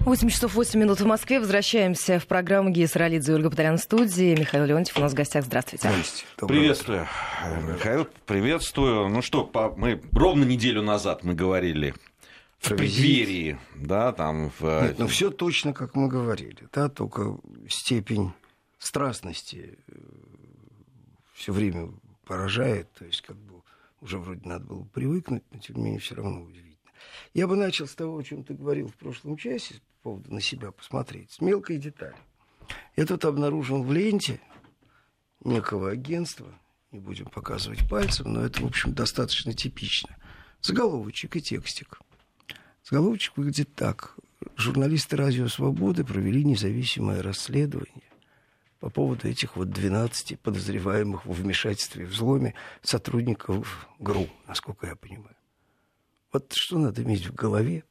8 часов 8 минут в Москве. Возвращаемся в программу Гея Саралидзе и Ольга Патарян в студии. Михаил Леонтьев у нас в гостях. Здравствуйте. Приветствую. Михаил, приветствую. Ну что, по, мы ровно неделю назад мы говорили в преддверии, да, там... В... Нет, ну все точно, как мы говорили, да, только степень страстности э, все время поражает, то есть как бы уже вроде надо было привыкнуть, но тем не менее все равно удивительно. Я бы начал с того, о чем ты говорил в прошлом часе, по поводу на себя посмотреть, с мелкой детали. Я тут обнаружил в ленте некого агентства, не будем показывать пальцем, но это, в общем, достаточно типично. Заголовочек и текстик. Заголовочек выглядит так. Журналисты «Радио Свободы» провели независимое расследование по поводу этих вот 12 подозреваемых в вмешательстве и взломе сотрудников ГРУ, насколько я понимаю. Вот что надо иметь в голове,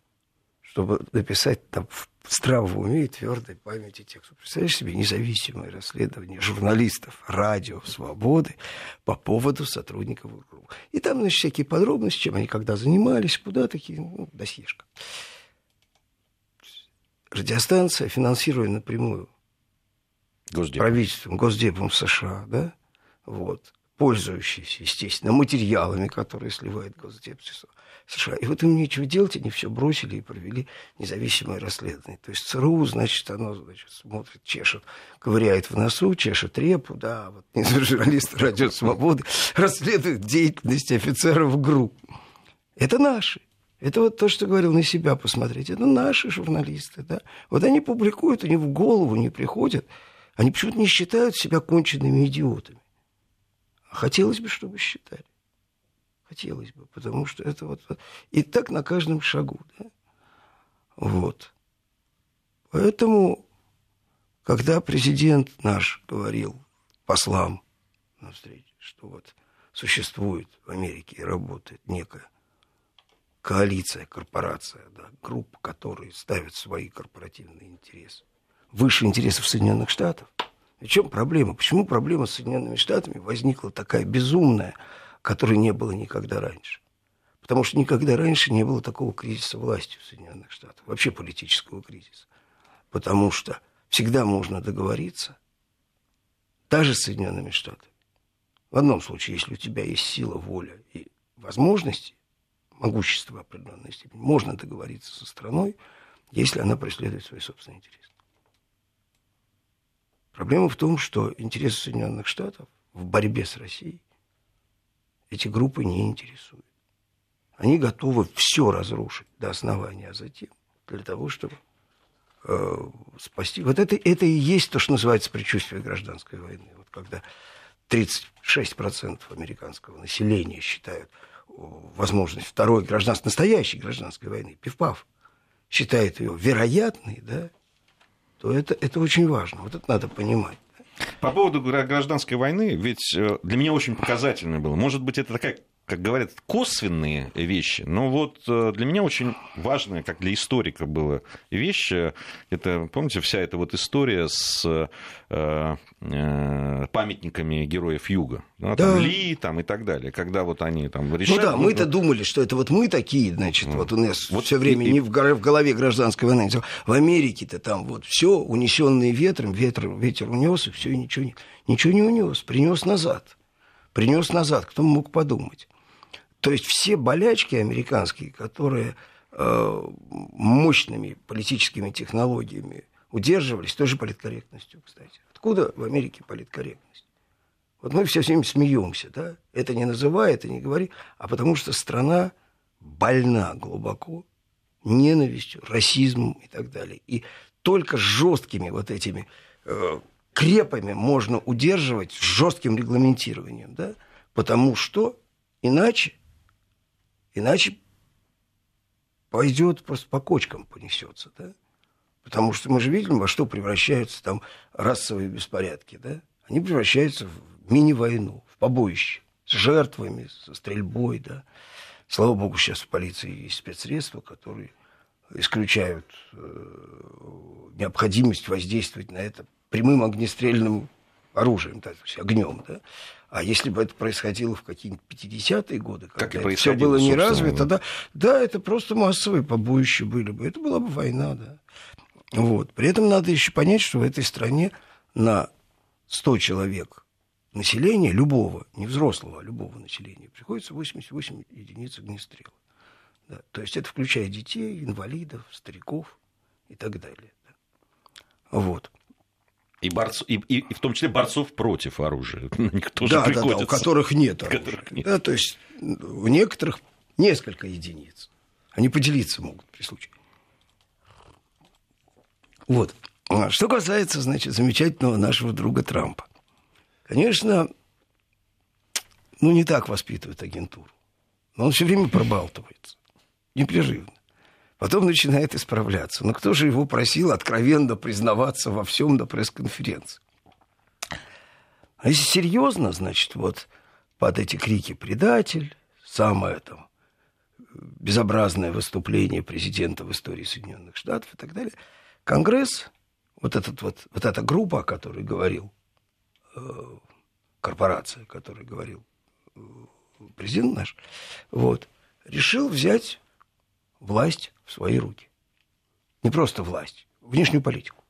чтобы написать там в здравом уме и твердой памяти текст. Представляешь себе независимое расследование журналистов радио «Свободы» по поводу сотрудников ГРУ. И там, значит, всякие подробности, чем они когда занимались, куда такие, ну, досьешка. Радиостанция, финансируемая напрямую Госдеп. правительством, Госдепом США, да, вот, пользующиеся, естественно, материалами, которые сливает Госдеп США. И вот им нечего делать, они все бросили и провели независимое расследование. То есть ЦРУ, значит, оно значит, смотрит, чешет, ковыряет в носу, чешет репу, да, вот журналисты Радио Свободы расследуют деятельность офицеров ГРУ. Это наши. Это вот то, что говорил на себя посмотреть. Это наши журналисты, да. Вот они публикуют, они в голову не приходят. Они почему-то не считают себя конченными идиотами. Хотелось бы, чтобы считали. Хотелось бы, потому что это вот... И так на каждом шагу, да? Вот. Поэтому, когда президент наш говорил послам на встрече, что вот существует в Америке и работает некая коалиция, корпорация, да, группа, которые ставят свои корпоративные интересы выше интересов Соединенных Штатов. В чем проблема? Почему проблема с Соединенными Штатами возникла такая безумная, которой не было никогда раньше. Потому что никогда раньше не было такого кризиса власти в Соединенных Штатах, вообще политического кризиса. Потому что всегда можно договориться, даже с Соединенными Штатами. В одном случае, если у тебя есть сила, воля и возможности, могущество определенной степени, можно договориться со страной, если она преследует свои собственные интересы. Проблема в том, что интересы Соединенных Штатов в борьбе с Россией эти группы не интересуют. Они готовы все разрушить до основания, а затем для того, чтобы э, спасти. Вот это, это и есть то, что называется предчувствие гражданской войны. Вот когда 36% американского населения считают возможность второй гражданской, настоящей гражданской войны, Пивпав, считает ее вероятной, да, то это, это очень важно. Вот это надо понимать. По поводу гражданской войны, ведь э, для меня очень показательно было. Может быть, это такая как говорят, косвенные вещи, но вот э, для меня очень важная, как для историка была вещь, э, это, помните, вся эта вот история с э, памятниками героев Юга, ну, да. там Ли там, и так далее, когда вот они там решают... Ну да, мы-то вот... думали, что это вот мы такие, значит, mm. вот у нас вот все время и... не в голове гражданской войны, в Америке-то там вот все унесенные ветром, ветер, ветер унес, и все, ничего не, ничего не унес, принес назад. Принес назад, кто мог подумать. То есть все болячки американские, которые э, мощными политическими технологиями удерживались, тоже политкорректностью, кстати. Откуда в Америке политкорректность? Вот мы все с смеемся, да? Это не называй, это не говори, а потому что страна больна глубоко ненавистью, расизмом и так далее. И только жесткими вот этими э, крепами можно удерживать жестким регламентированием, да? Потому что иначе Иначе пойдет просто по кочкам понесется, да? Потому что мы же видим, во что превращаются там расовые беспорядки, да? Они превращаются в мини-войну, в побоище, с жертвами, со стрельбой, да? Слава богу, сейчас в полиции есть спецсредства, которые исключают э, необходимость воздействовать на это прямым огнестрельным оружием, есть огнем, да. А если бы это происходило в какие-нибудь 50-е годы, когда как все было не развито, да, да, это просто массовые побоища были бы. Это была бы война, да. Вот. При этом надо еще понять, что в этой стране на 100 человек населения, любого, не взрослого, а любого населения, приходится 88 единиц огнестрела. Да. То есть это включая детей, инвалидов, стариков и так далее. Да. Вот. И, борц... и, и, и в том числе борцов против оружия. Никто да, же да, да, у которых нет оружия. Которых нет. Да, то есть у некоторых несколько единиц. Они поделиться могут при случае. Вот. А что касается, значит, замечательного нашего друга Трампа. Конечно, ну, не так воспитывают агентуру. Но он все время пробалтывается. Непрерывно. Потом начинает исправляться. Но кто же его просил откровенно признаваться во всем на пресс-конференции? А если серьезно, значит, вот под эти крики «предатель», самое там безобразное выступление президента в истории Соединенных Штатов и так далее, Конгресс, вот, этот вот, вот эта группа, о которой говорил, э, корпорация, о которой говорил э, президент наш, вот, решил взять власть в свои руки. Не просто власть, внешнюю политику.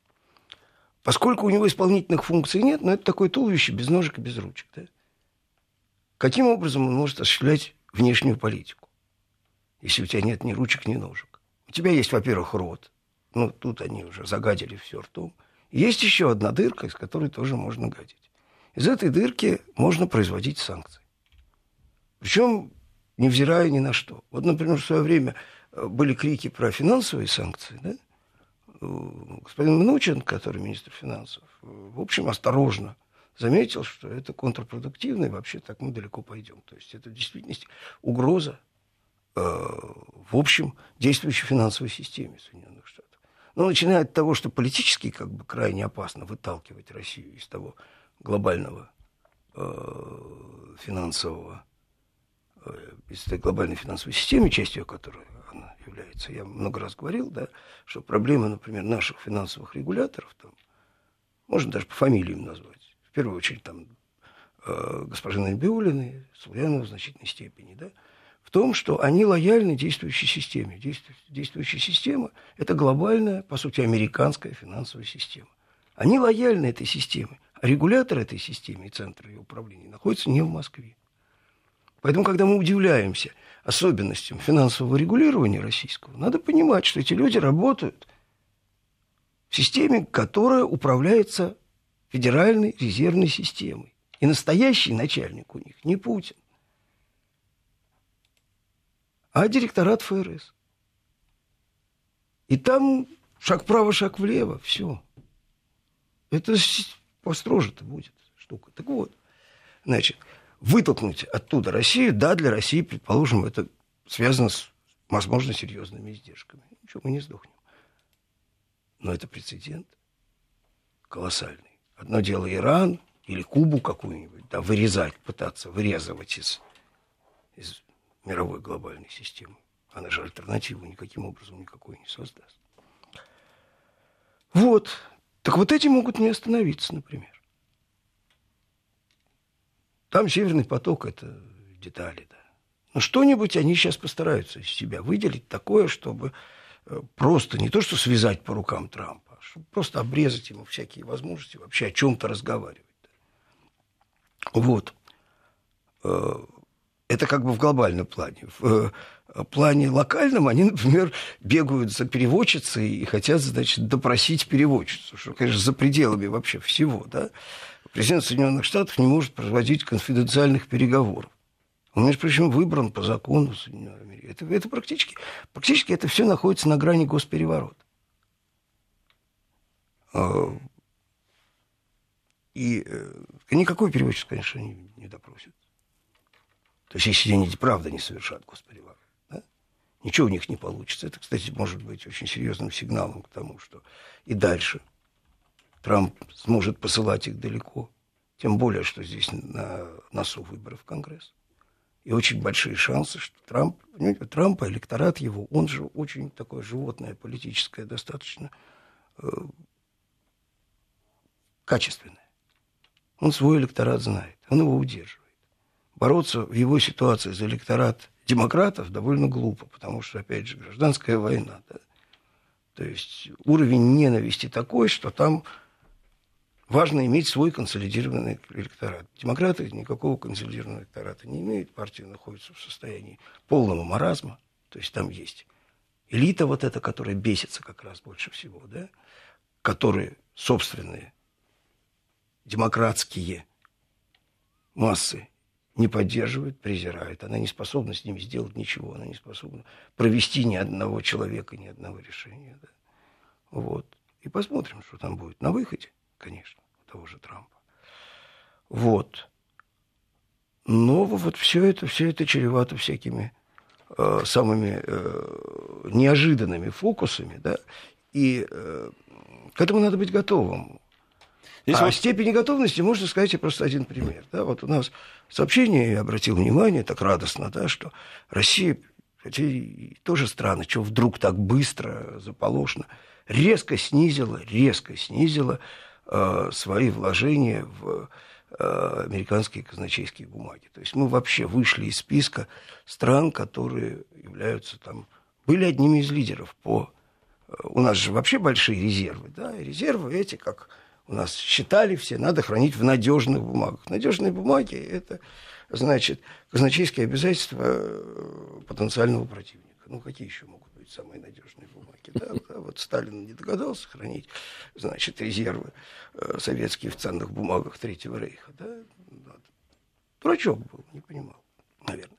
Поскольку у него исполнительных функций нет, но это такое туловище без ножек и без ручек. Да? Каким образом он может осуществлять внешнюю политику, если у тебя нет ни ручек, ни ножек? У тебя есть, во-первых, рот. Ну, тут они уже загадили все ртом. Есть еще одна дырка, из которой тоже можно гадить. Из этой дырки можно производить санкции. Причем невзирая ни на что. Вот, например, в свое время были крики про финансовые санкции, да? господин Мнучин, который министр финансов, в общем, осторожно заметил, что это контрпродуктивно, и вообще так мы далеко пойдем. То есть это в действительности угроза э, в общем действующей финансовой системе Соединенных Штатов. Но начиная от того, что политически как бы крайне опасно выталкивать Россию из того глобального э, финансового, э, из этой глобальной финансовой системы, частью которой она является. Я много раз говорил, да, что проблема, например, наших финансовых регуляторов, там, можно даже по фамилиям назвать, в первую очередь там э, госпожи Набиулиной, Славянова в значительной степени, да, в том, что они лояльны действующей системе. Действу, действующая система – это глобальная, по сути, американская финансовая система. Они лояльны этой системе, а регулятор этой системы и центр ее управления находится не в Москве. Поэтому, когда мы удивляемся – особенностям финансового регулирования российского, надо понимать, что эти люди работают в системе, которая управляется Федеральной резервной системой. И настоящий начальник у них не Путин, а директорат ФРС. И там шаг вправо, шаг влево, все. Это построже-то будет штука. Так вот, значит, вытолкнуть оттуда Россию, да, для России, предположим, это связано с, возможно, серьезными издержками. Ничего, мы не сдохнем. Но это прецедент колоссальный. Одно дело Иран или Кубу какую-нибудь, да, вырезать, пытаться вырезывать из, из мировой глобальной системы. Она же альтернативу никаким образом никакой не создаст. Вот. Так вот эти могут не остановиться, например. Там Северный поток – это детали, да. Но что-нибудь они сейчас постараются из себя выделить такое, чтобы э, просто не то, что связать по рукам Трампа, а чтобы просто обрезать ему всякие возможности вообще о чем-то разговаривать. Вот. Э, это как бы в глобальном плане. В э, плане локальном они, например, бегают за переводчицей и хотят, значит, допросить переводчицу, что, конечно, за пределами вообще всего, да президент Соединенных Штатов не может проводить конфиденциальных переговоров. Он, между прочим, выбран по закону Соединенных Америки. Это, это практически, практически это все находится на грани госпереворота. А, и э, никакой переводчик, конечно, не, не допросит. То есть, если они правда не совершат госпереворот, да? ничего у них не получится. Это, кстати, может быть очень серьезным сигналом к тому, что и дальше Трамп сможет посылать их далеко. Тем более, что здесь на носу выборов в Конгресс. И очень большие шансы, что Трамп, Трампа, электорат его, он же очень такое животное политическое, достаточно э, качественное. Он свой электорат знает, он его удерживает. Бороться в его ситуации за электорат демократов довольно глупо, потому что, опять же, гражданская война. Да? То есть уровень ненависти такой, что там важно иметь свой консолидированный электорат. Демократы никакого консолидированного электората не имеют. Партия находится в состоянии полного маразма. То есть там есть элита вот эта, которая бесится как раз больше всего, да, которые собственные демократские массы не поддерживает, презирает. Она не способна с ними сделать ничего. Она не способна провести ни одного человека, ни одного решения. Да. Вот. И посмотрим, что там будет на выходе, конечно, у того же Трампа. Вот. Но вот все это, все это чревато всякими э, самыми э, неожиданными фокусами, да, и э, к этому надо быть готовым. Здесь а вот... степени готовности можно сказать я просто один пример. Да, вот у нас сообщение, я обратил внимание, так радостно, да, что Россия, хотя и тоже странно, что вдруг так быстро, заполошно, резко снизила, резко снизила свои вложения в э, американские казначейские бумаги. То есть мы вообще вышли из списка стран, которые являются там, были одними из лидеров по... Э, у нас же вообще большие резервы, да, и резервы эти, как у нас считали все, надо хранить в надежных бумагах. Надежные бумаги – это, значит, казначейские обязательства э, потенциального противника. Ну, какие еще могут быть самые надежные бумаги? Да? Вот Сталин не догадался хранить, значит, резервы э, советские в ценных бумагах Третьего Рейха. Да? Дурачок был, не понимал, наверное.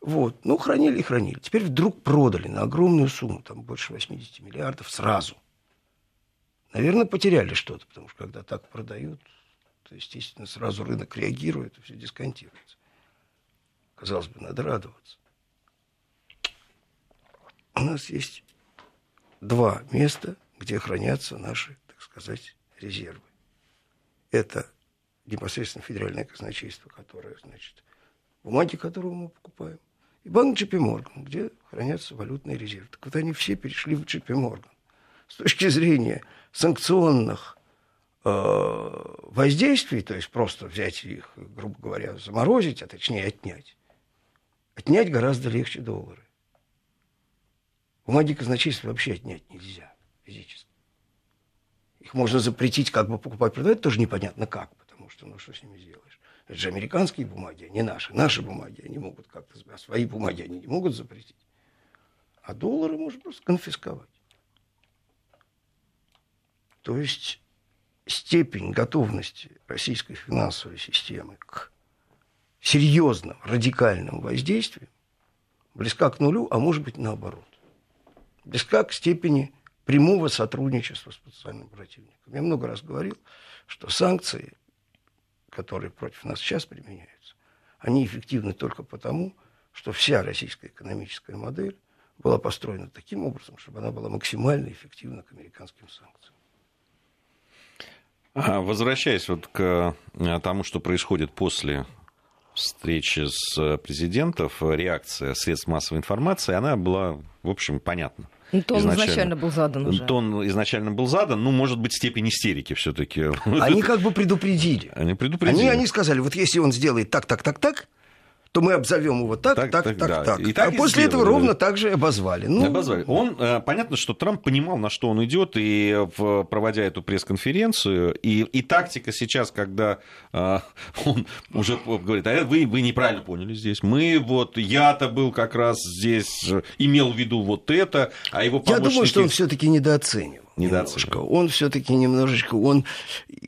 Вот. Ну, хранили и хранили. Теперь вдруг продали на огромную сумму, там больше 80 миллиардов сразу – Наверное, потеряли что-то, потому что когда так продают, то, естественно, сразу рынок реагирует и все дисконтируется. Казалось бы, надо радоваться. У нас есть два места, где хранятся наши, так сказать, резервы. Это непосредственно федеральное казначейство, которое, значит, бумаги которого мы покупаем, и банк JP Morgan, где хранятся валютные резервы. Так вот они все перешли в JP Morgan. С точки зрения санкционных э, воздействий, то есть просто взять их, грубо говоря, заморозить, а точнее отнять, отнять гораздо легче доллары. Бумаги казначейства вообще отнять нельзя физически. Их можно запретить, как бы покупать, продавать, тоже непонятно как, потому что, ну, что с ними сделаешь? Это же американские бумаги, а не наши. Наши бумаги они могут как-то, а свои бумаги они не могут запретить. А доллары можно просто конфисковать. То есть степень готовности российской финансовой системы к серьезным, радикальным воздействиям близка к нулю, а может быть наоборот. Близка к степени прямого сотрудничества с потенциальным противником. Я много раз говорил, что санкции, которые против нас сейчас применяются, они эффективны только потому, что вся российская экономическая модель была построена таким образом, чтобы она была максимально эффективна к американским санкциям. Возвращаясь вот к э, тому, что происходит после встречи с президентом, реакция средств массовой информации, она была, в общем, понятна. Ну, тон изначально, изначально был задан уже. Тон изначально был задан, ну, может быть, степень истерики все таки Они как бы предупредили. Они предупредили. Они, они сказали, вот если он сделает так, так, так, так, то мы обзовем его так, так, так, так. так, да. так. И так а и после сделали. этого ровно так же обозвали. Ну... обозвали. Он, э, понятно, что Трамп понимал, на что он идет, и проводя эту пресс-конференцию, и, и тактика сейчас, когда э, он уже говорит, а вы, вы неправильно поняли здесь, мы вот, я-то был как раз здесь, имел в виду вот это, а его помощники... Я думаю, что он все-таки недооценивал. Недооценивал. Он все-таки немножечко, он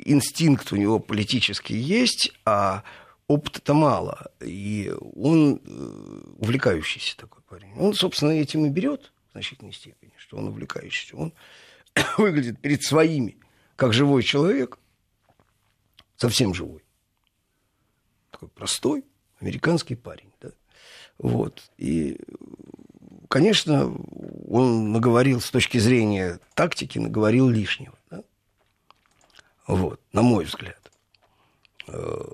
инстинкт у него политический есть, а опыта-то мало, и он э, увлекающийся такой парень. Он, собственно, этим и берет в значительной степени, что он увлекающийся. Он выглядит перед своими, как живой человек, совсем живой. Такой простой американский парень. Да? Вот. И, конечно, он наговорил с точки зрения тактики, наговорил лишнего. Да? Вот, на мой взгляд э,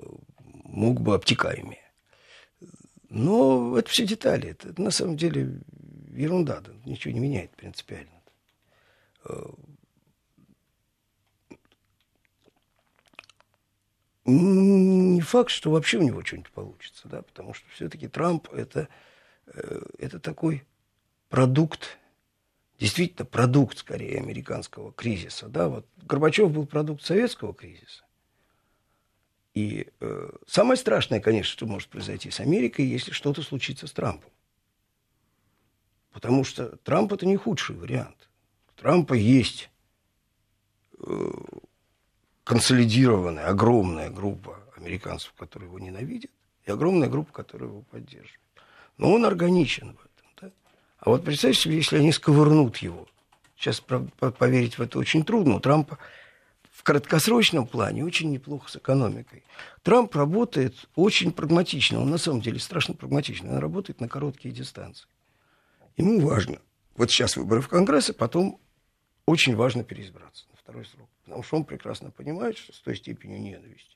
мог бы обтекаемее. Но это все детали. Это, это на самом деле ерунда. Да, ничего не меняет принципиально. не факт, что вообще у него что-нибудь получится, да, потому что все-таки Трамп это, э, это такой продукт, действительно продукт скорее американского кризиса, да, вот Горбачев был продукт советского кризиса, и э, самое страшное, конечно, что может произойти с Америкой, если что-то случится с Трампом. Потому что Трамп это не худший вариант. У Трампа есть э, консолидированная, огромная группа американцев, которые его ненавидят, и огромная группа, которая его поддерживает. Но он органичен в этом. Да? А вот представьте себе, если они сковырнут его. Сейчас, поверить в это очень трудно. У Трампа в краткосрочном плане очень неплохо с экономикой. Трамп работает очень прагматично. Он на самом деле страшно прагматично. Он работает на короткие дистанции. Ему важно. Вот сейчас выборы в Конгресс, и потом очень важно переизбраться на второй срок. Потому что он прекрасно понимает, что с той степенью ненависти,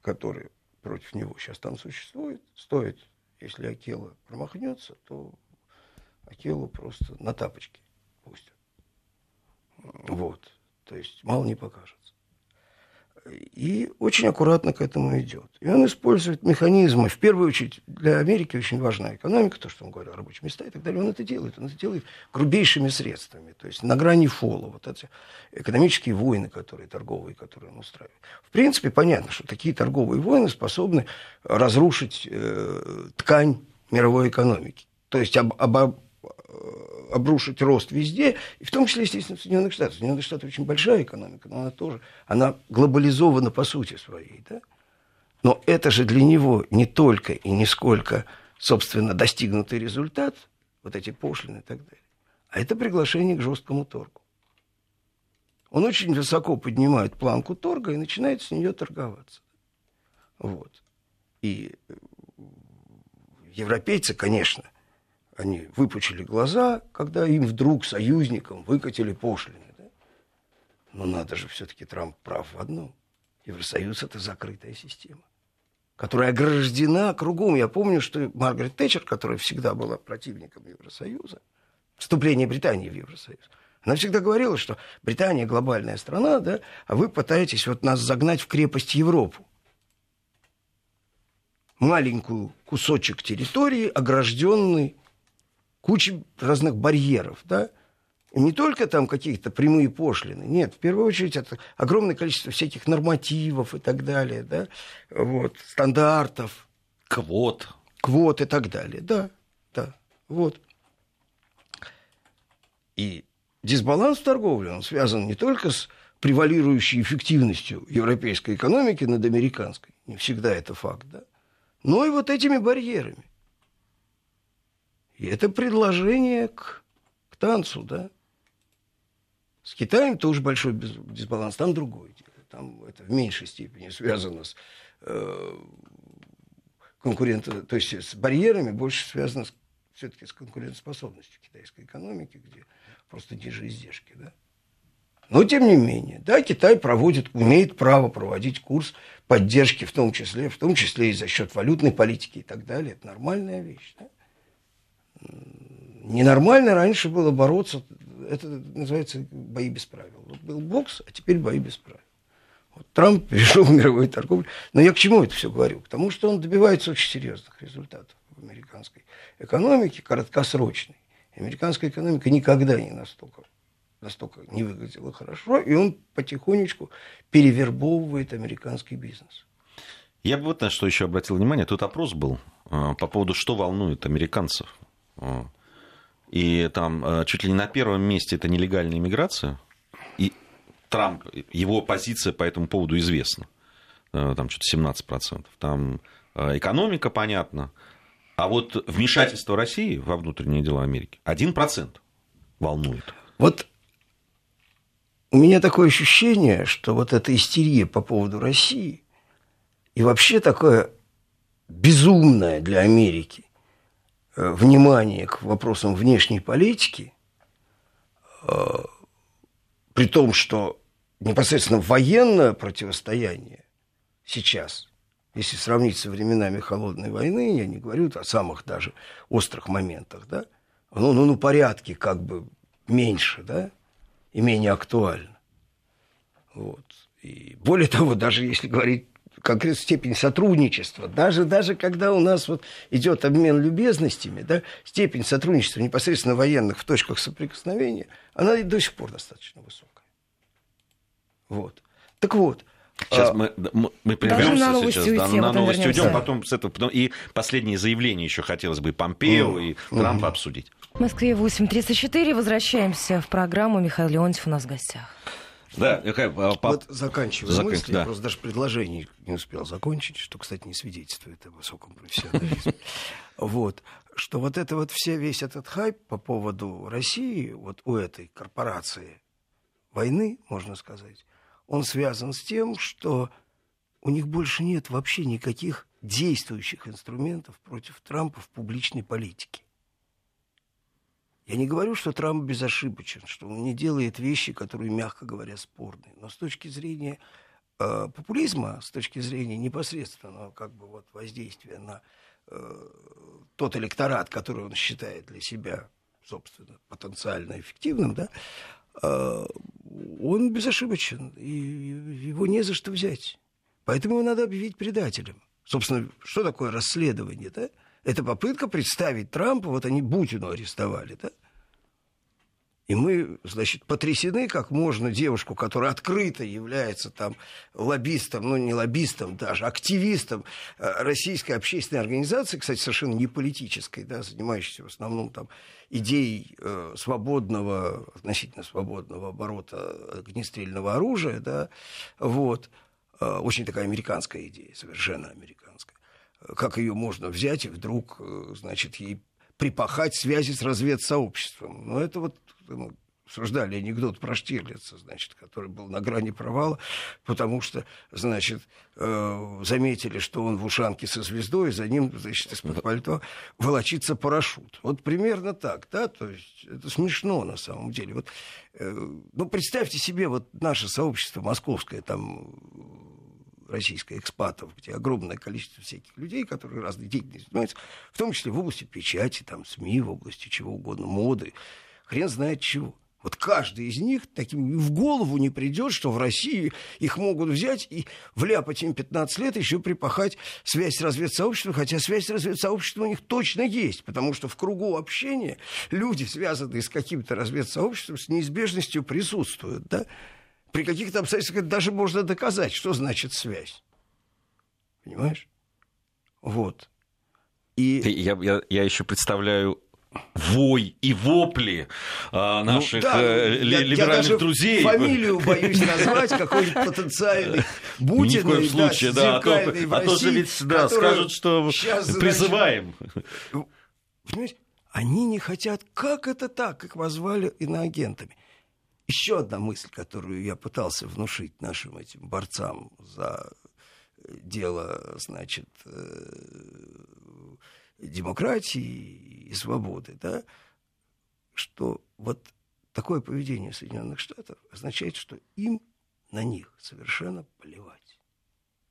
которая против него сейчас там существует, стоит, если Акела промахнется, то Акелу просто на тапочки пустят. Вот. То есть мало не покажется и очень аккуратно к этому идет. И он использует механизмы, в первую очередь, для Америки очень важна экономика, то, что он говорил, рабочие места и так далее. Он это делает, он это делает грубейшими средствами, то есть на грани фола, вот эти экономические войны, которые, торговые, которые он устраивает. В принципе, понятно, что такие торговые войны способны разрушить э, ткань мировой экономики. То есть об, об, обрушить рост везде, и в том числе, естественно, в Соединенных Штатах. Соединенных Штатах очень большая экономика, но она тоже, она глобализована по сути своей, да? Но это же для него не только и не сколько, собственно, достигнутый результат, вот эти пошлины и так далее, а это приглашение к жесткому торгу. Он очень высоко поднимает планку торга и начинает с нее торговаться. Вот. И европейцы, конечно, – они выпучили глаза, когда им вдруг союзникам выкатили пошлины. Да? Но надо же, все-таки Трамп прав в одном. Евросоюз – это закрытая система, которая ограждена кругом. Я помню, что Маргарет Тэтчер, которая всегда была противником Евросоюза, вступления Британии в Евросоюз, она всегда говорила, что Британия глобальная страна, да, а вы пытаетесь вот нас загнать в крепость Европу. Маленькую кусочек территории, огражденный куча разных барьеров, да, не только там какие-то прямые пошлины, нет, в первую очередь это огромное количество всяких нормативов и так далее, да, вот, стандартов. Квот. Квот и так далее, да, да, вот. И дисбаланс в торговле, он связан не только с превалирующей эффективностью европейской экономики над американской, не всегда это факт, да, но и вот этими барьерами. И это предложение к, к танцу, да. С Китаем тоже большой дисбаланс, там другое дело. Там это в меньшей степени связано с э, конкурентом, то есть с барьерами, больше связано с, все-таки с конкурентоспособностью китайской экономики, где просто ниже издержки, да. Но, тем не менее, да, Китай проводит, имеет право проводить курс поддержки, в том числе, в том числе и за счет валютной политики и так далее. Это нормальная вещь. Да? Ненормально раньше было бороться, это называется бои без правил. Вот был бокс, а теперь бои без правил. Вот Трамп перешел в мировую торговлю. Но я к чему это все говорю? Потому что он добивается очень серьезных результатов в американской экономике, краткосрочной. Американская экономика никогда не настолько, настолько не выглядела хорошо, и он потихонечку перевербовывает американский бизнес. Я бы вот на что еще обратил внимание. Тут опрос был а, по поводу, что волнует американцев и там э, чуть ли не на первом месте это нелегальная иммиграция. И Трамп, его позиция по этому поводу известна. Э, там что-то 17%. Там э, экономика, понятно. А вот вмешательство России во внутренние дела Америки 1% волнует. Вот у меня такое ощущение, что вот эта истерия по поводу России и вообще такое безумное для Америки внимание к вопросам внешней политики, э, при том, что непосредственно военное противостояние сейчас, если сравнить со временами холодной войны, я не говорю о самых даже острых моментах, да, ну, ну, ну порядке как бы меньше, да, и менее актуально. Вот. И более того, даже если говорить конкретную степень сотрудничества. Даже, даже когда у нас вот идет обмен любезностями, да, степень сотрудничества непосредственно военных в точках соприкосновения, она и до сих пор достаточно высокая. Вот. Так вот, Сейчас а, мы, мы прервемся сейчас, уйти, да, на новости уйдем, потом с этого, потом и последние заявления еще хотелось бы Помпео mm. и Трампа mm. обсудить. В Москве 8.34. Возвращаемся в программу. Михаил Леонтьев у нас в гостях. Да, какая, пап... Вот заканчивая Закон... мысли, да. я просто даже предложение не успел закончить, что, кстати, не свидетельствует о высоком профессионализме. Вот, что вот это вот все, весь этот хайп по поводу России, вот у этой корпорации войны, можно сказать, он связан с тем, что у них больше нет вообще никаких действующих инструментов против Трампа в публичной политике. Я не говорю, что Трамп безошибочен, что он не делает вещи, которые, мягко говоря, спорные. Но с точки зрения э, популизма, с точки зрения непосредственного как бы, вот, воздействия на э, тот электорат, который он считает для себя, собственно, потенциально эффективным, да, э, он безошибочен, и его не за что взять. Поэтому его надо объявить предателем. Собственно, что такое расследование, да? Это попытка представить Трампа, вот они Бутину арестовали, да? И мы, значит, потрясены, как можно девушку, которая открыто является там лоббистом, ну не лоббистом даже, активистом э, российской общественной организации, кстати, совершенно не политической, да, занимающейся в основном там идеей э, свободного, относительно свободного оборота огнестрельного оружия, да, вот, э, очень такая американская идея, совершенно американская. Как ее можно взять и вдруг, э, значит, ей припахать связи с разведсообществом. Но это вот ну, обсуждали анекдот про Штирлица, значит, который был на грани провала, потому что, значит, э, заметили, что он в ушанке со звездой, за ним, значит, из-под пальто волочится парашют. Вот примерно так, да, то есть это смешно на самом деле. Вот, э, ну, представьте себе вот наше сообщество московское, там, российской экспатов, где огромное количество всяких людей, которые разной деятельностью занимаются, в том числе в области печати, там, СМИ, в области чего угодно, моды, хрен знает чего. Вот каждый из них таким в голову не придет, что в России их могут взять и вляпать им 15 лет, еще припахать связь с разведсообществом, хотя связь с разведсообществом у них точно есть, потому что в кругу общения люди, связанные с каким-то разведсообществом, с неизбежностью присутствуют. Да? При каких-то обстоятельствах даже можно доказать, что значит связь. Понимаешь? Вот. И... Я, я, я еще представляю вой и вопли а, ну наших ну, да, э, я, либеральных я даже друзей. фамилию боюсь назвать, какой-нибудь потенциальный Путин. Ни в коем случае, да, а то, а то же ведь да, скажут, что призываем. Значит, понимаете, они не хотят, как это так, их возвали иноагентами. Еще одна мысль, которую я пытался внушить нашим этим борцам за дело, значит, э, демократии и свободы, да, что вот такое поведение Соединенных Штатов означает, что им на них совершенно плевать,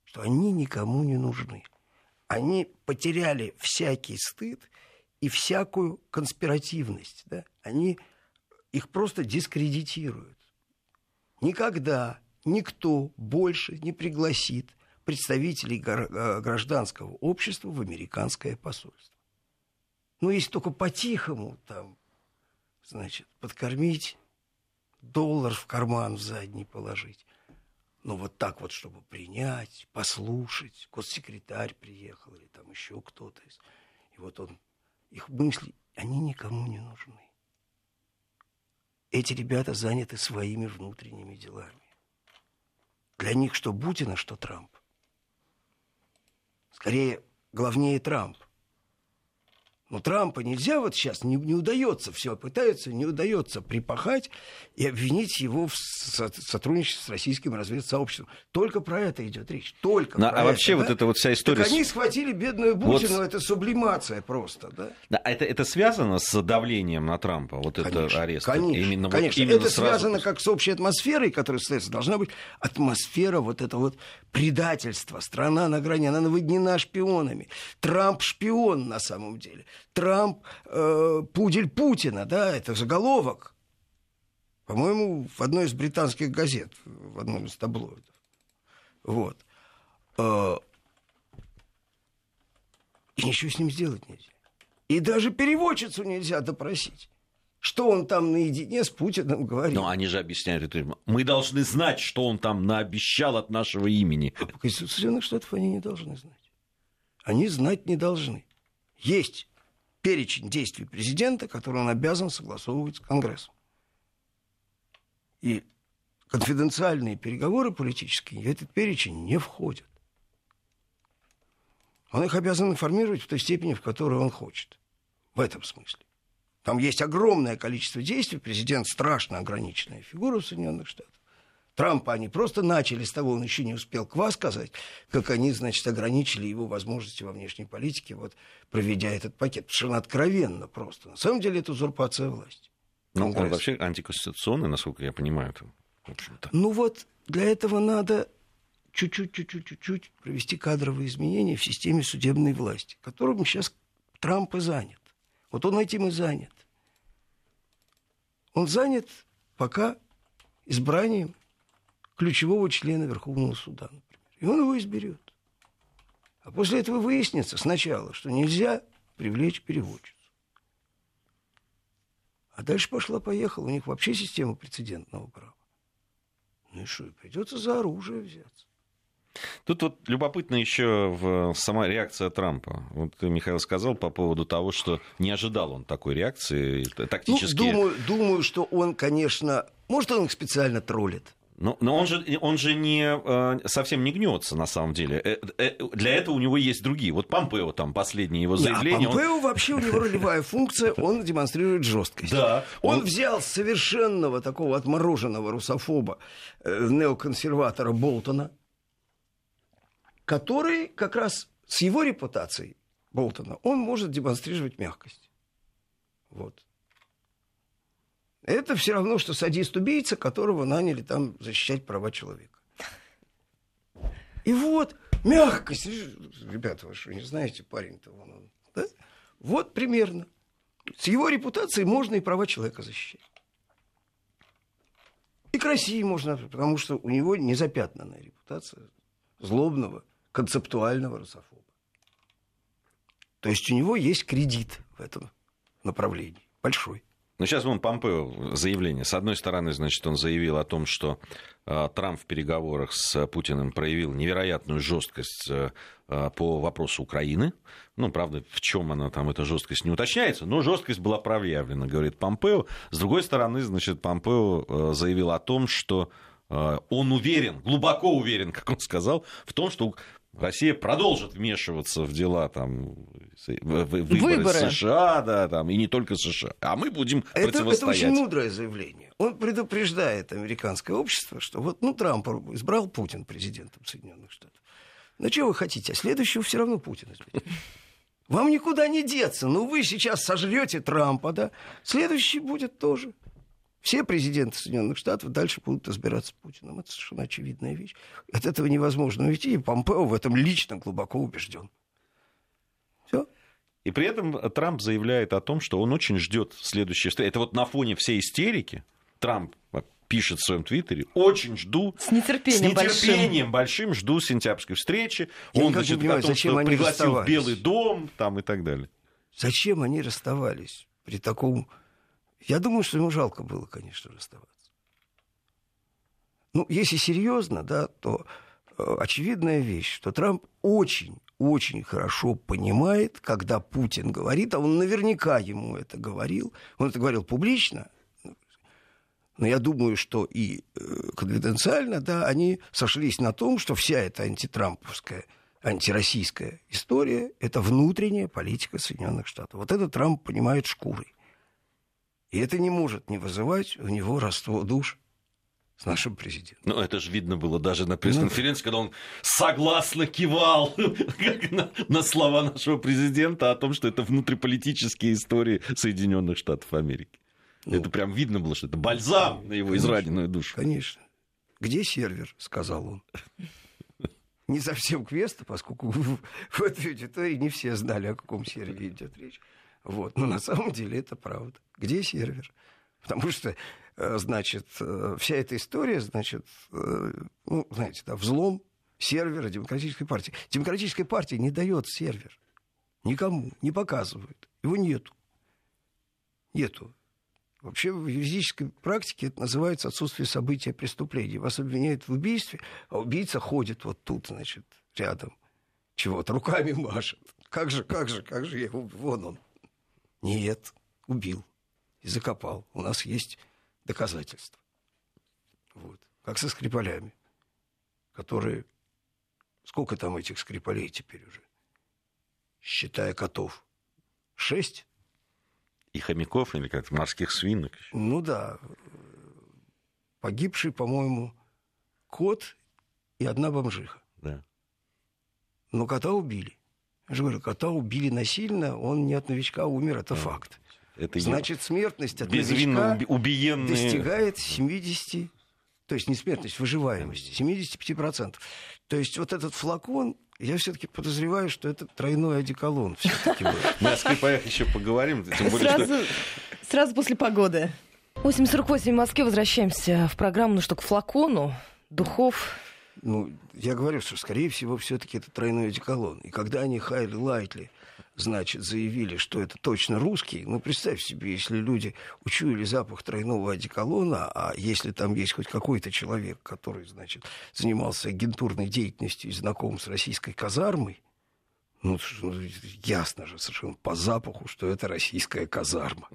что они никому не нужны. Они потеряли всякий стыд и всякую конспиративность. Да? Они их просто дискредитируют. Никогда никто больше не пригласит представителей э, гражданского общества в американское посольство. Ну, если только по-тихому там, значит, подкормить, доллар в карман в задний положить. Но вот так вот, чтобы принять, послушать, госсекретарь приехал или там еще кто-то. И вот он, их мысли, они никому не нужны. Эти ребята заняты своими внутренними делами. Для них что Путина, что Трамп. Скорее, главнее Трамп. Но Трампа нельзя вот сейчас, не, не удается, все пытаются, не удается припахать и обвинить его в сотрудничестве с российским разведсообществом. Только про это идет речь. Только Но, про а вообще вот эта вот вся история... Так они схватили бедную Бутину, вот... это сублимация просто, да? Да, это, это связано с давлением на Трампа, вот конечно, это арест? Конечно, именно, конечно. Вот, именно это сразу... связано как с общей атмосферой, которая состоится. Должна быть атмосфера вот это вот предательства. Страна на грани, она наводнена шпионами. Трамп шпион на самом деле. Трамп э, пудель Путина, да, это заголовок. По-моему, в одной из британских газет, в одном из таблоидов. Вот. э, и ничего с ним сделать нельзя. И даже переводчицу нельзя допросить. Что он там наедине с Путиным говорит. Но они же объясняют. Мы должны знать, что он там наобещал от нашего имени. А по Конституции Соединенных Штатов они не должны знать. Они знать не должны. Есть перечень действий президента, который он обязан согласовывать с Конгрессом. И конфиденциальные переговоры политические в этот перечень не входят. Он их обязан информировать в той степени, в которой он хочет. В этом смысле. Там есть огромное количество действий. Президент страшно ограниченная фигура в Соединенных Штатах. Трампа они просто начали с того, он еще не успел ква сказать, как они, значит, ограничили его возможности во внешней политике, вот, проведя этот пакет. Потому что он откровенно просто. На самом деле это узурпация власти. Ну, он вообще антиконституционный, насколько я понимаю. В общем-то. Ну вот, для этого надо чуть-чуть, чуть-чуть, чуть-чуть провести кадровые изменения в системе судебной власти, которым сейчас Трамп и занят. Вот он этим и занят. Он занят пока избранием ключевого члена Верховного суда, например. И он его изберет. А после этого выяснится сначала, что нельзя привлечь переводчицу. А дальше пошла-поехала. У них вообще система прецедентного права. Ну и что, придется за оружие взяться. Тут вот любопытно еще в сама реакция Трампа. Вот Михаил сказал по поводу того, что не ожидал он такой реакции тактически. Ну, думаю, думаю, что он, конечно, может, он их специально троллит. Но, но он же, он же не, э, совсем не гнется, на самом деле. Э, э, для этого у него есть другие. Вот Помпео, там, последнее его заявление. А Помпео он... вообще у него ролевая функция, он демонстрирует жесткость. Да. Он, он взял совершенного такого отмороженного русофоба, неоконсерватора Болтона, который как раз с его репутацией Болтона, он может демонстрировать мягкость. Вот. Это все равно, что садист-убийца, которого наняли там защищать права человека. И вот, мягкость. Ребята, вы что, не знаете, парень-то вон он. Да? Вот примерно. С его репутацией можно и права человека защищать. И к России можно, потому что у него незапятнанная репутация злобного, концептуального русофоба. То есть у него есть кредит в этом направлении, большой. Ну, сейчас вон Помпео заявление. С одной стороны, значит, он заявил о том, что э, Трамп в переговорах с Путиным проявил невероятную жесткость э, по вопросу Украины. Ну, правда, в чем она там, эта жесткость не уточняется, но жесткость была проявлена, говорит Помпео. С другой стороны, значит, Помпео э, заявил о том, что э, он уверен, глубоко уверен, как он сказал, в том, что Россия продолжит вмешиваться в дела там, выборы, выборы. США, да, там, и не только США. А мы будем это, противостоять. Это очень мудрое заявление. Он предупреждает американское общество, что вот ну, Трамп избрал Путин президентом Соединенных Штатов. Ну, что вы хотите? А следующего все равно Путин изберет. Вам никуда не деться. Ну, вы сейчас сожрете Трампа, да? Следующий будет тоже. Все президенты Соединенных Штатов дальше будут разбираться с Путиным. Это совершенно очевидная вещь. От этого невозможно уйти, и Помпео в этом лично глубоко убежден. Все. И при этом Трамп заявляет о том, что он очень ждет следующей встречи. Это вот на фоне всей истерики Трамп пишет в своем твиттере, очень жду, с нетерпением, с нетерпением большим. большим жду сентябрьской встречи. Я он, значит, понимаю, о том, зачем что они пригласил в Белый дом там, и так далее. Зачем они расставались при таком я думаю, что ему жалко было, конечно, расставаться. Ну, если серьезно, да, то э, очевидная вещь, что Трамп очень, очень хорошо понимает, когда Путин говорит, а он наверняка ему это говорил, он это говорил публично, но я думаю, что и э, конфиденциально, да, они сошлись на том, что вся эта антитрамповская, антироссийская история – это внутренняя политика Соединенных Штатов. Вот это Трамп понимает шкурой. И это не может не вызывать у него родство душ с нашим президентом. Ну, это же видно было даже на пресс-конференции, ну, когда он согласно кивал на, на слова нашего президента о том, что это внутриполитические истории Соединенных Штатов Америки. Ну, это прям видно было, что это бальзам на его израненную душу. Конечно. Где сервер, сказал он. Не совсем квеста, поскольку в этой аудитории не все знали, о каком сервере идет речь. Вот. Но на самом деле это правда. Где сервер? Потому что, э, значит, э, вся эта история, значит, э, ну, знаете, да, взлом сервера Демократической партии. Демократическая партия не дает сервер. Никому не показывают. Его нету. Нету. Вообще в юридической практике это называется отсутствие события преступления. Вас обвиняют в убийстве, а убийца ходит вот тут, значит, рядом. Чего-то руками машет. Как же, как же, как же я. Вон он. Нет, убил и закопал. У нас есть доказательства. Вот. Как со Скрипалями, которые... Сколько там этих Скрипалей теперь уже? Считая котов. Шесть? И хомяков, или как морских свинок? Ну да. Погибший, по-моему, кот и одна бомжиха. Да. Но кота убили. Я же говорю, кота убили насильно, он не от новичка умер, это да. факт. Это Значит, смертность от новичка убиенные... достигает 70, то есть не смертность, выживаемость, 75%. То есть вот этот флакон, я все-таки подозреваю, что это тройной одеколон. Мы о скрипаях еще поговорим. Сразу после погоды. 8.48 в Москве. Возвращаемся в программу «Ну что, к флакону духов ну, я говорю, что, скорее всего, все-таки это тройной одеколон. И когда они Хайли Лайтли, значит, заявили, что это точно русский, ну, представь себе, если люди учуяли запах тройного одеколона, а если там есть хоть какой-то человек, который, значит, занимался агентурной деятельностью и знаком с российской казармой, ну, ну, ясно же совершенно по запаху, что это российская казарма.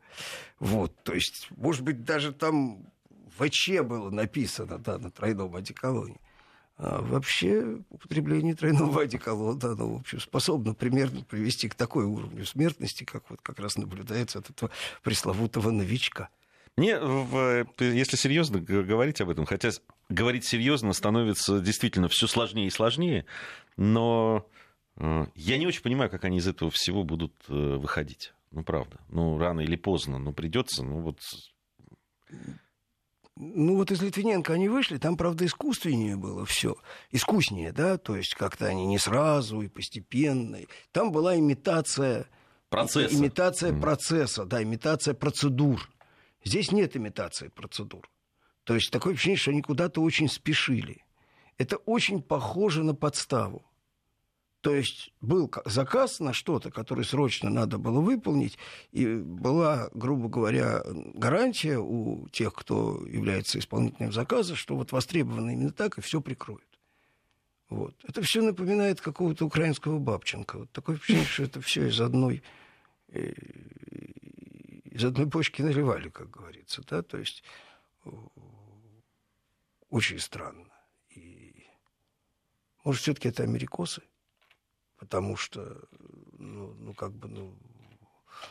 Вот, то есть, может быть, даже там ВЧ было написано, да, на тройном одеколоне. А вообще употребление тройного одеколона, оно, в общем, способно примерно привести к такой уровню смертности, как вот как раз наблюдается от этого пресловутого новичка. Мне, если серьезно говорить об этом, хотя говорить серьезно становится действительно все сложнее и сложнее, но э, я не очень понимаю, как они из этого всего будут э, выходить. Ну, правда. Ну, рано или поздно, ну, придется, ну, вот ну вот из Литвиненко они вышли, там, правда, искусственнее было все. Искуснее, да, то есть как-то они не сразу и постепенно. Там была имитация... Процесса. Имитация mm. процесса, да, имитация процедур. Здесь нет имитации процедур. То есть такое ощущение, что они куда-то очень спешили. Это очень похоже на подставу. То есть был заказ на что-то, который срочно надо было выполнить, и была, грубо говоря, гарантия у тех, кто является исполнителем заказа, что вот востребовано именно так, и все прикроют. Вот. Это все напоминает какого-то украинского Бабченко. Вот такое впечатление, что это все из одной, э, из одной почки наливали, как говорится. Да? То есть очень странно. И, может, все-таки это америкосы? Потому что, ну, ну как бы, ну,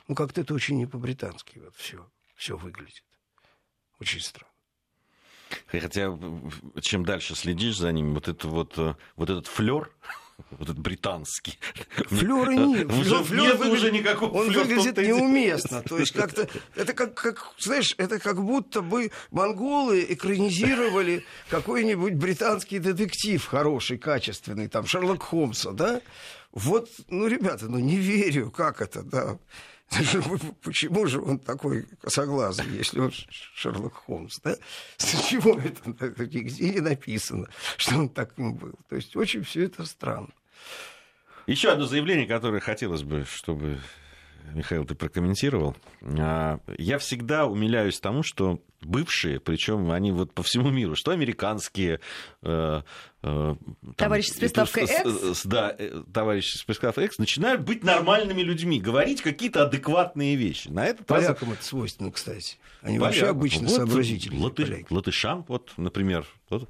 ну как-то это очень не по-британски вот все, все выглядит. Очень странно. Хотя, чем дальше следишь за ним, вот это вот, э, вот этот флер, вот этот британский. Флёра нет. Уже, флёр нет выглядит, уже никакого Он выглядит неуместно. То есть как-то... Это как, как, знаешь, это как будто бы монголы экранизировали какой-нибудь британский детектив хороший, качественный, там, Шерлок Холмса, да? Вот, ну, ребята, ну, не верю, как это, да. Почему же он такой косоглазый, если он Шерлок Холмс, да? С чего это нигде не написано, что он таким был? То есть очень все это странно. Еще одно заявление, которое хотелось бы, чтобы Михаил, ты прокомментировал. А, я всегда умиляюсь тому, что бывшие, причем они вот по всему миру, что американские... Э, э, товарищи с приставкой X? Да, э, товарищи с приставкой X начинают быть нормальными людьми, говорить какие-то адекватные вещи. На этот Полякам раз... это свойственно, кстати. Они Полякам. вообще обычно вот сообразительные. Латы... Латышам, вот, например, а,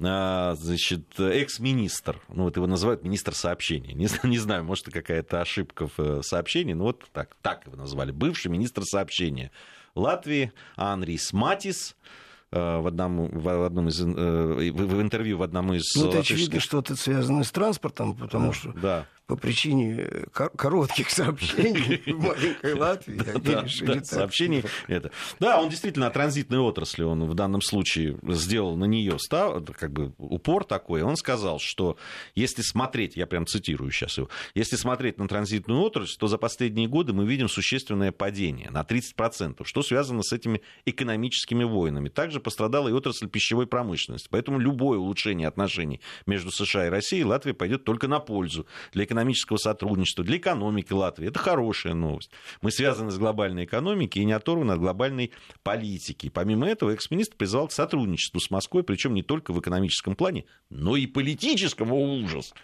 значит, экс-министр, ну вот его называют министр сообщений, не, не знаю, может, это какая-то ошибка в э, сообщении, но вот так, так его назвали, бывший министр сообщения Латвии Анрис Матис, э, в одном, в одном из, э, в интервью в одном из... Ну, это очевидно, что это связано с транспортом, потому да, что да. По причине коротких сообщений в маленькой Латвии. Да, да, сообщений это. Да, он действительно о транзитной отрасли, он в данном случае сделал на нее став, как бы упор такой. Он сказал, что если смотреть, я прям цитирую сейчас его, если смотреть на транзитную отрасль, то за последние годы мы видим существенное падение на 30%, что связано с этими экономическими войнами. Также пострадала и отрасль пищевой промышленности. Поэтому любое улучшение отношений между США и Россией Латвии пойдет только на пользу для экономики экономического сотрудничества, для экономики Латвии. Это хорошая новость. Мы связаны с глобальной экономикой и не оторваны от глобальной политики. Помимо этого, экс-министр призвал к сотрудничеству с Москвой, причем не только в экономическом плане, но и политическом. Ужас!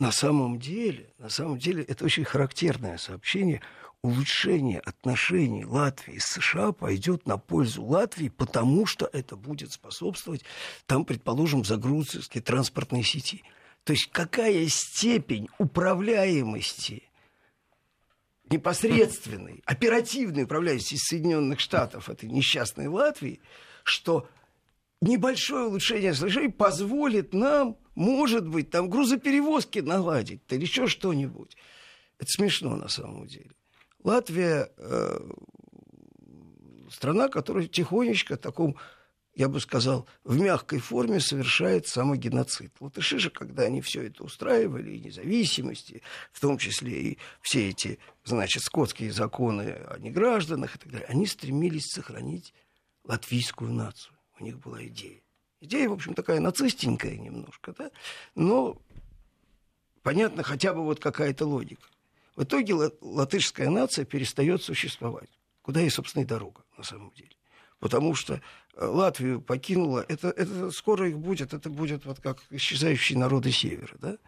На самом деле, на самом деле, это очень характерное сообщение. Улучшение отношений Латвии с США пойдет на пользу Латвии, потому что это будет способствовать, там, предположим, загрузке транспортной сети. То есть какая степень управляемости непосредственной, оперативной управляемости Соединенных Штатов этой несчастной Латвии, что небольшое улучшение снабжения позволит нам, может быть, там грузоперевозки наладить или еще что-нибудь. Это смешно на самом деле. Латвия э, страна, которая тихонечко в таком я бы сказал, в мягкой форме совершает самогеноцид. Латыши же, когда они все это устраивали, и независимости, в том числе и все эти, значит, скотские законы о негражданах и так далее, они стремились сохранить латвийскую нацию. У них была идея. Идея, в общем, такая нацистенькая немножко, да? но понятно хотя бы вот какая-то логика. В итоге латышская нация перестает существовать. Куда ей, собственно, и дорога, на самом деле потому что Латвию покинула, это, это скоро их будет, это будет вот как исчезающие народы Севера, да?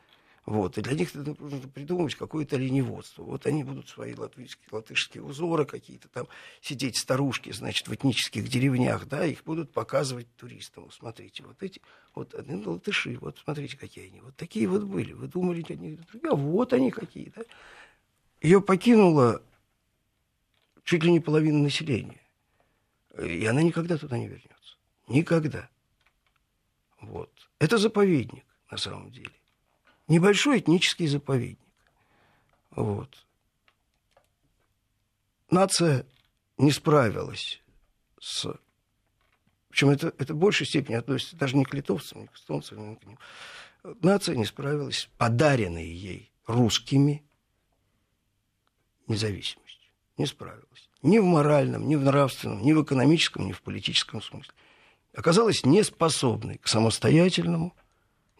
Вот. И для них нужно придумать какое-то лениводство. Вот они будут свои латвийские, латышские узоры какие-то там, сидеть старушки, значит, в этнических деревнях, да, их будут показывать туристам. Смотрите, вот эти, вот они латыши, вот смотрите, какие они. Вот такие вот были. Вы думали, они другие, а вот они какие, да. Ее покинула чуть ли не половина населения. И она никогда туда не вернется. Никогда. Вот. Это заповедник, на самом деле. Небольшой этнический заповедник. Вот. Нация не справилась с... Причем это, это в большей степени относится даже не к литовцам, не к эстонцам, не к ним. Нация не справилась с подаренной ей русскими независимостью. Не справилась ни в моральном, ни в нравственном, ни в экономическом, ни в политическом смысле. Оказалась неспособной к самостоятельному,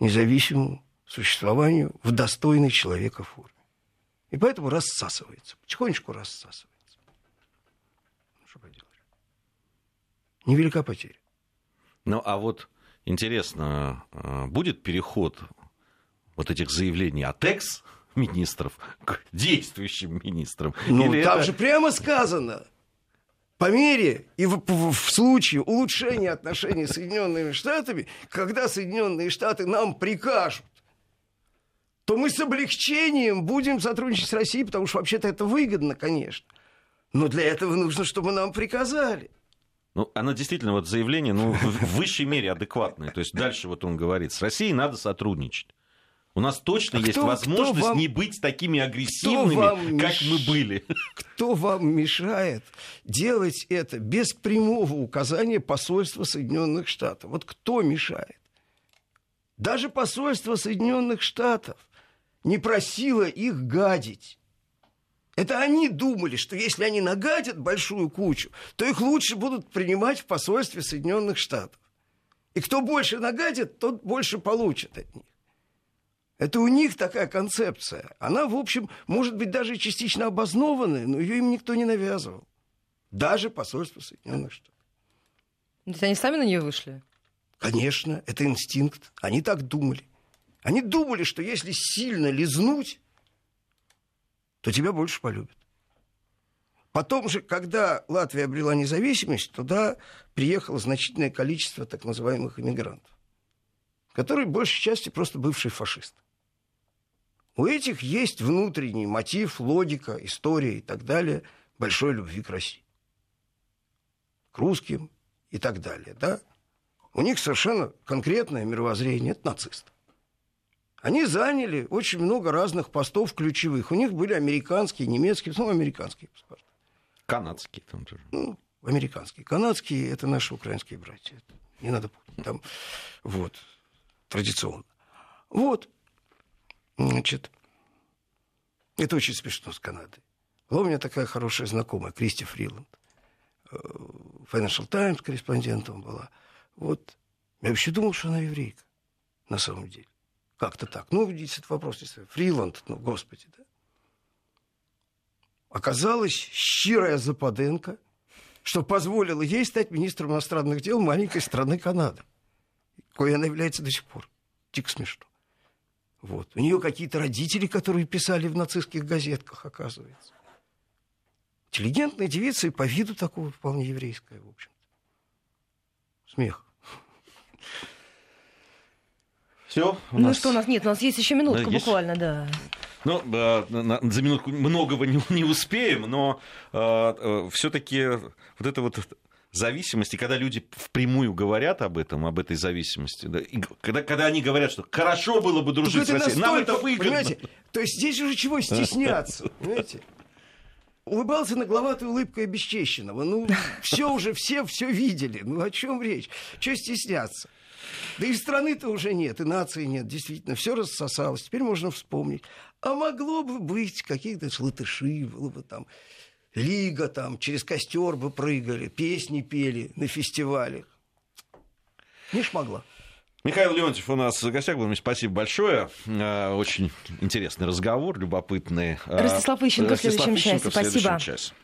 независимому существованию в достойной человека форме. И поэтому рассасывается, потихонечку рассасывается. Ну, что поделать. Невелика потеря. Ну, а вот интересно, а, будет переход вот этих заявлений от ЭКС министров к действующим министрам. Ну, Или там это... же прямо сказано. По мере и в, в, в случае улучшения отношений с Соединенными Штатами, когда Соединенные Штаты нам прикажут, то мы с облегчением будем сотрудничать с Россией, потому что вообще-то это выгодно, конечно. Но для этого нужно, чтобы нам приказали. Ну, оно действительно, вот заявление, ну, в высшей мере адекватное. То есть дальше вот он говорит, с Россией надо сотрудничать. У нас точно а есть кто, возможность кто вам, не быть такими агрессивными, как меш... мы были. Кто вам мешает делать это без прямого указания посольства Соединенных Штатов? Вот кто мешает? Даже посольство Соединенных Штатов не просило их гадить. Это они думали, что если они нагадят большую кучу, то их лучше будут принимать в посольстве Соединенных Штатов. И кто больше нагадит, тот больше получит от них. Это у них такая концепция. Она, в общем, может быть даже частично обоснованная, но ее им никто не навязывал. Даже посольство Соединенных Штатов. То есть они сами на нее вышли? Конечно, это инстинкт. Они так думали. Они думали, что если сильно лизнуть, то тебя больше полюбят. Потом же, когда Латвия обрела независимость, туда приехало значительное количество так называемых иммигрантов, которые, большей части, просто бывшие фашисты. У этих есть внутренний мотив, логика, история и так далее большой любви к России. К русским и так далее. Да? У них совершенно конкретное мировоззрение. Это нацисты. Они заняли очень много разных постов ключевых. У них были американские, немецкие, ну, американские паспорта. Канадские там тоже. Ну, американские. Канадские – это наши украинские братья. Не надо путать. Там, вот, традиционно. Вот, значит, это очень смешно с Канадой. Была у меня такая хорошая знакомая, Кристи Фриланд. Э, Financial Times корреспондентом была. Вот. Я вообще думал, что она еврейка, на самом деле. Как-то так. Ну, этот вопрос. Фриланд, ну, господи, да. Оказалась щирая Западенко, что позволило ей стать министром иностранных дел маленькой страны Канады, кое она является до сих пор. Дико смешно. Вот. У нее какие-то родители, которые писали в нацистских газетках, оказывается. Интеллигентная девица и по виду такого вполне еврейская, в общем-то. Смех. Все. Ну нас... что, у нас нет, у нас есть еще минутка да, буквально, есть... да. Ну, э, за минутку многого не, не успеем, но э, э, все-таки вот это вот зависимость, и когда люди впрямую говорят об этом, об этой зависимости, да, и когда, когда они говорят, что хорошо было бы дружить с Россией, нам это выгодно. Понимаете? То есть здесь уже чего стесняться, понимаете? улыбался нагловатой улыбкой обесчещенного. Ну, все уже, все все видели. Ну, о чем речь? Чего стесняться? Да и страны-то уже нет, и нации нет. Действительно, все рассосалось. Теперь можно вспомнить. А могло бы быть какие-то латыши, было бы там лига, там через костер бы прыгали, песни пели на фестивалях. Не шмогла. Михаил Леонтьев у нас в гостях был. Спасибо большое. Э, очень интересный разговор, любопытный. Ростислав Ищенко, в следующем часе. Спасибо.